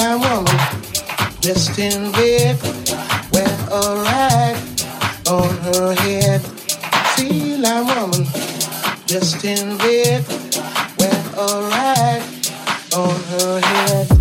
I woman dressed in red with a rag on her head. See la woman dressed in red with a rag on her head.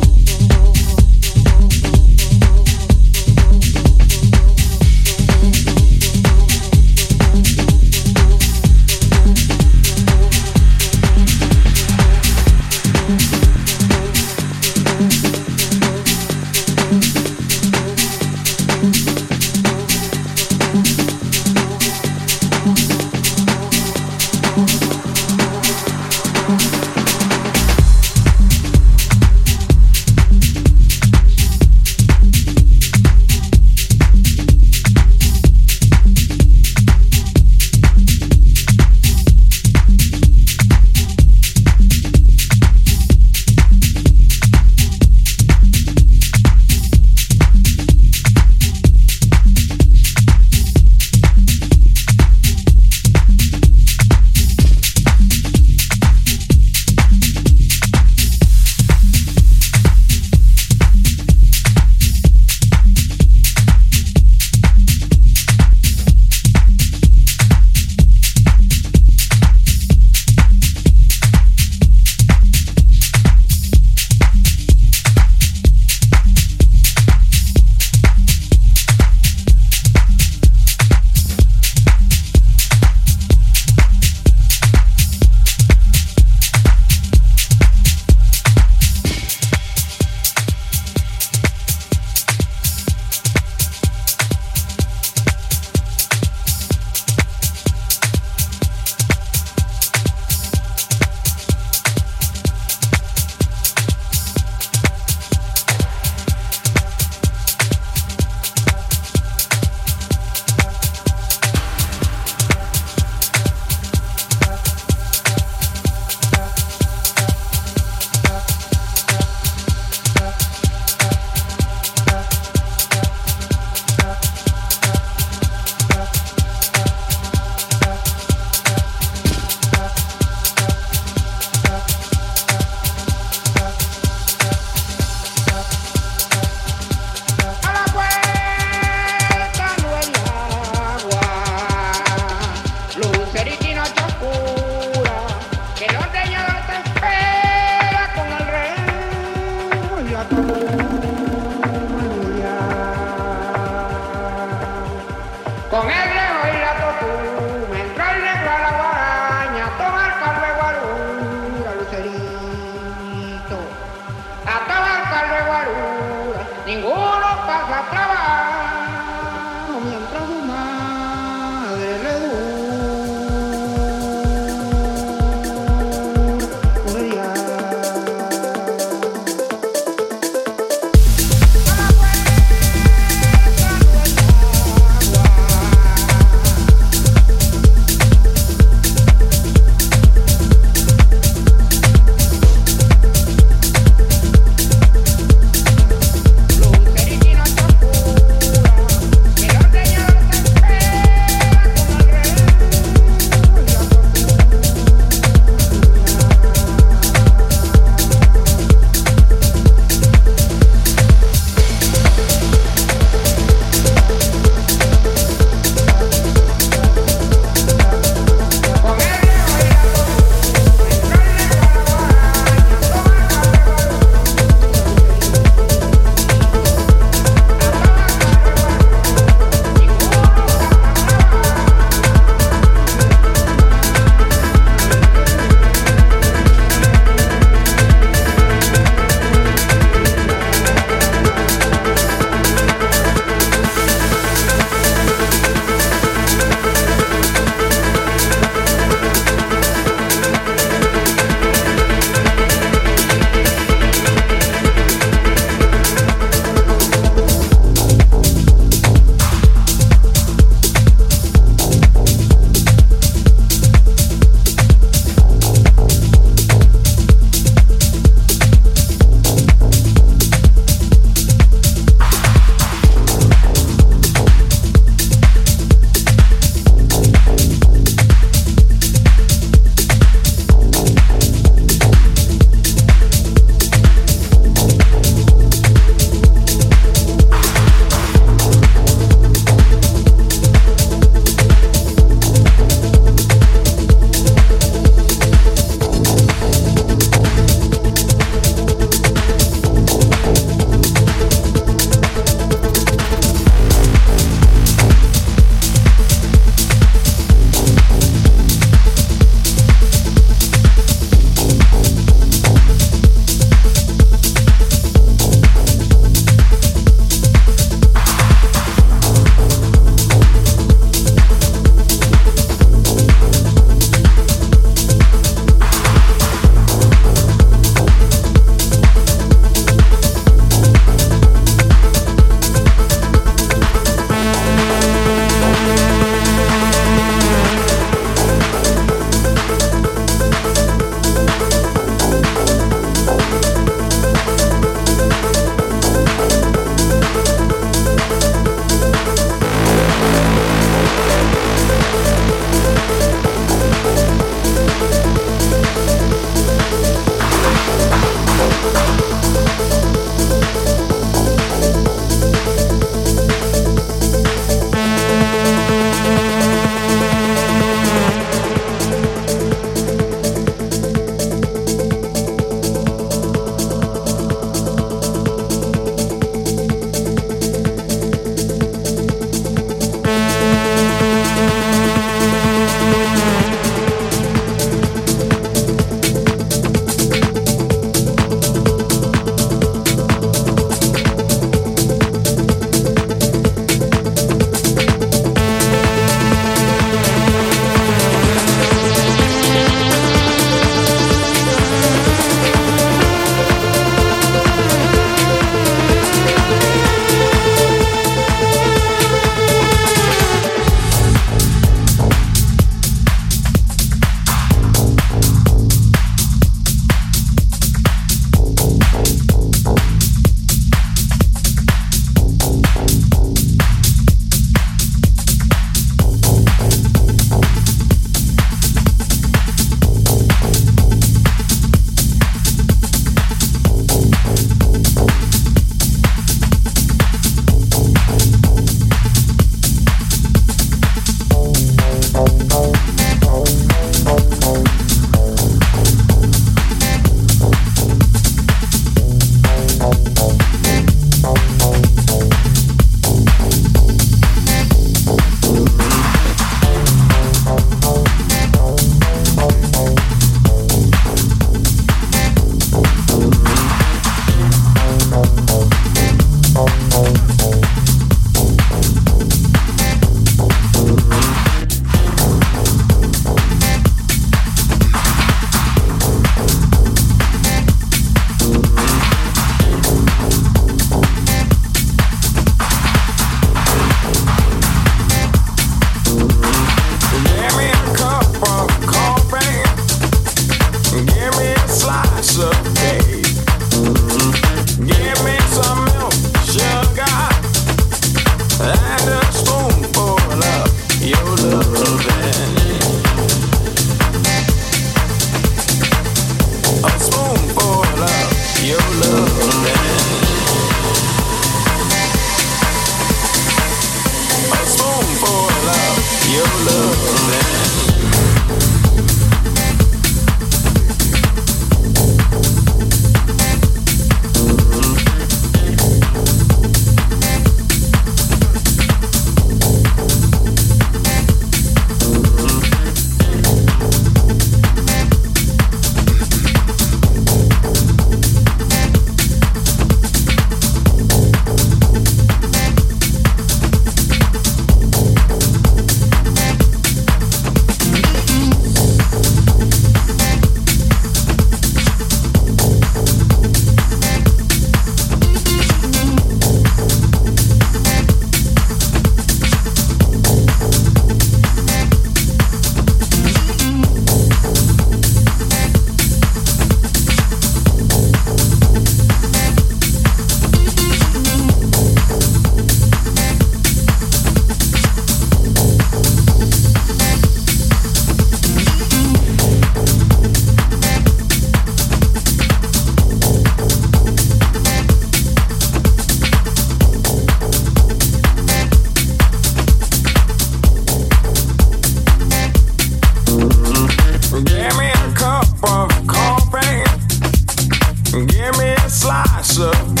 of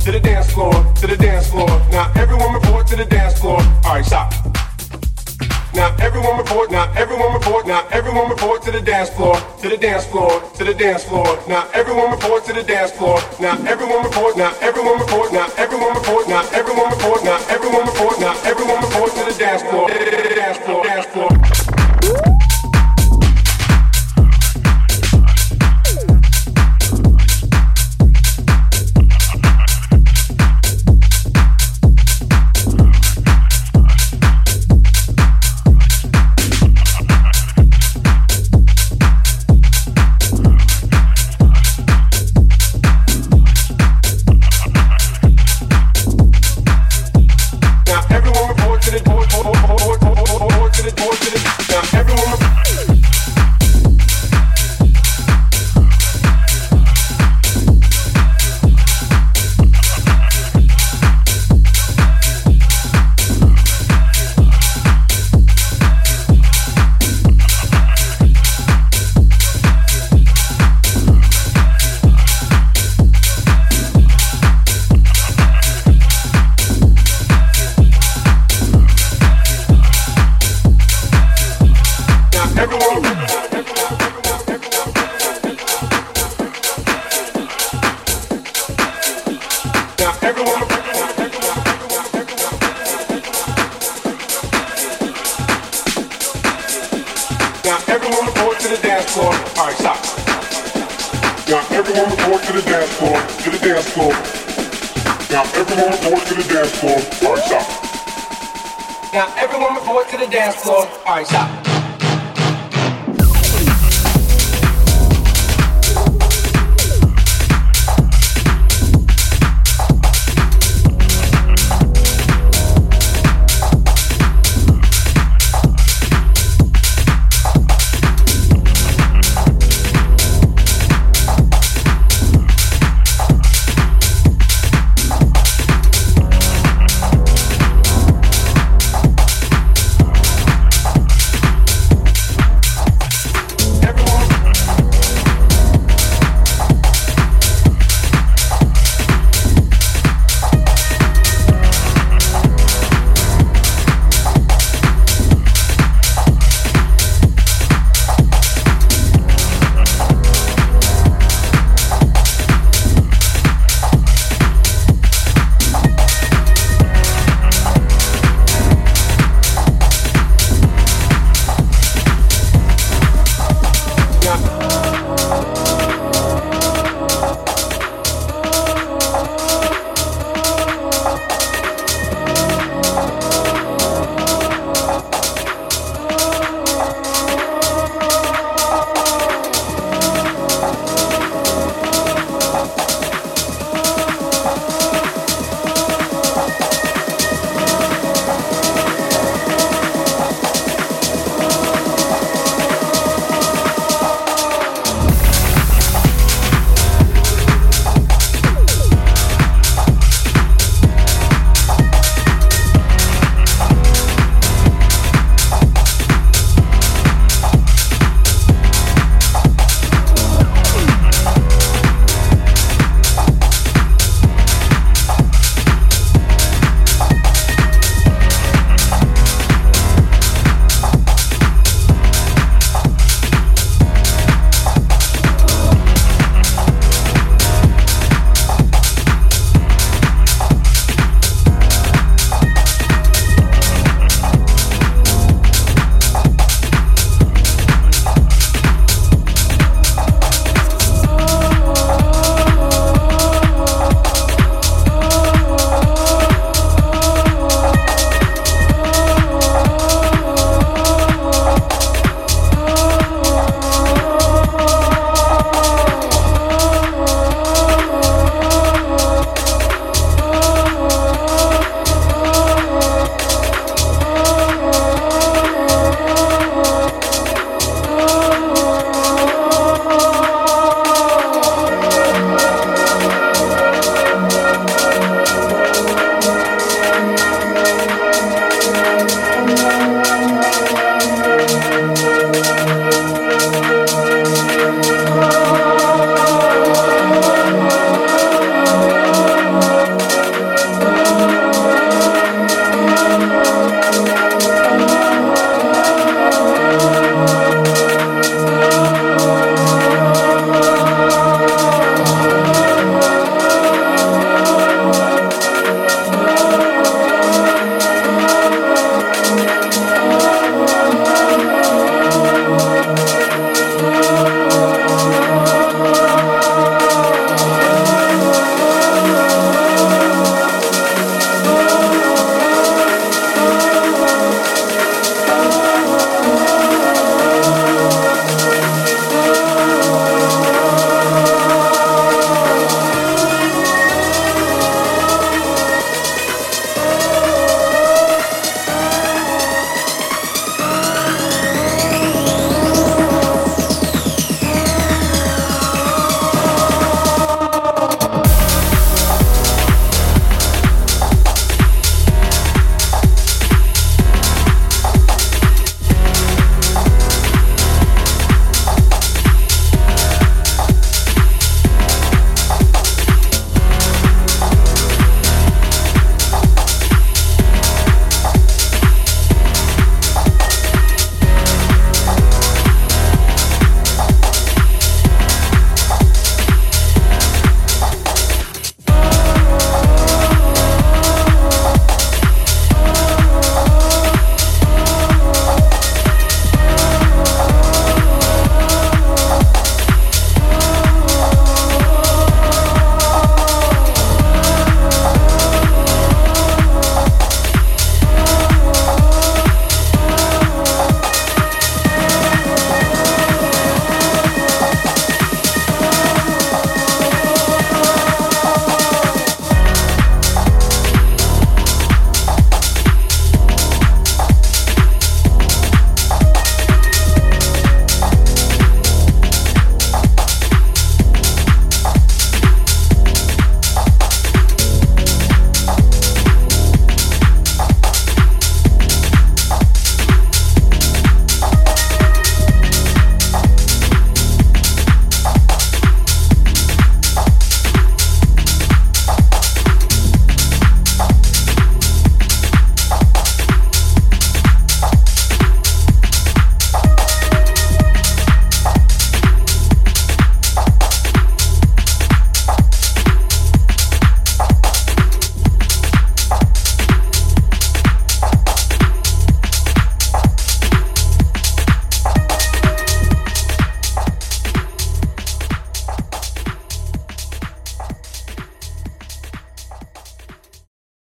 to the dance floor, to the dance floor. Now everyone report to the dance floor. All right, stop. Now everyone report, now everyone report, now everyone report to the dance floor, to the dance floor, to the dance floor. Now everyone report to the dance floor. Now everyone report, now everyone report, now everyone report, now everyone report, now everyone report, now everyone report to the dance floor, dance floor, dance floor. Now everyone report to the dance floor. All right, stop. Now everyone report to the dance floor. To the dance floor. Now everyone report to the dance floor. All right, stop. Now everyone report to the dance floor. All right, stop.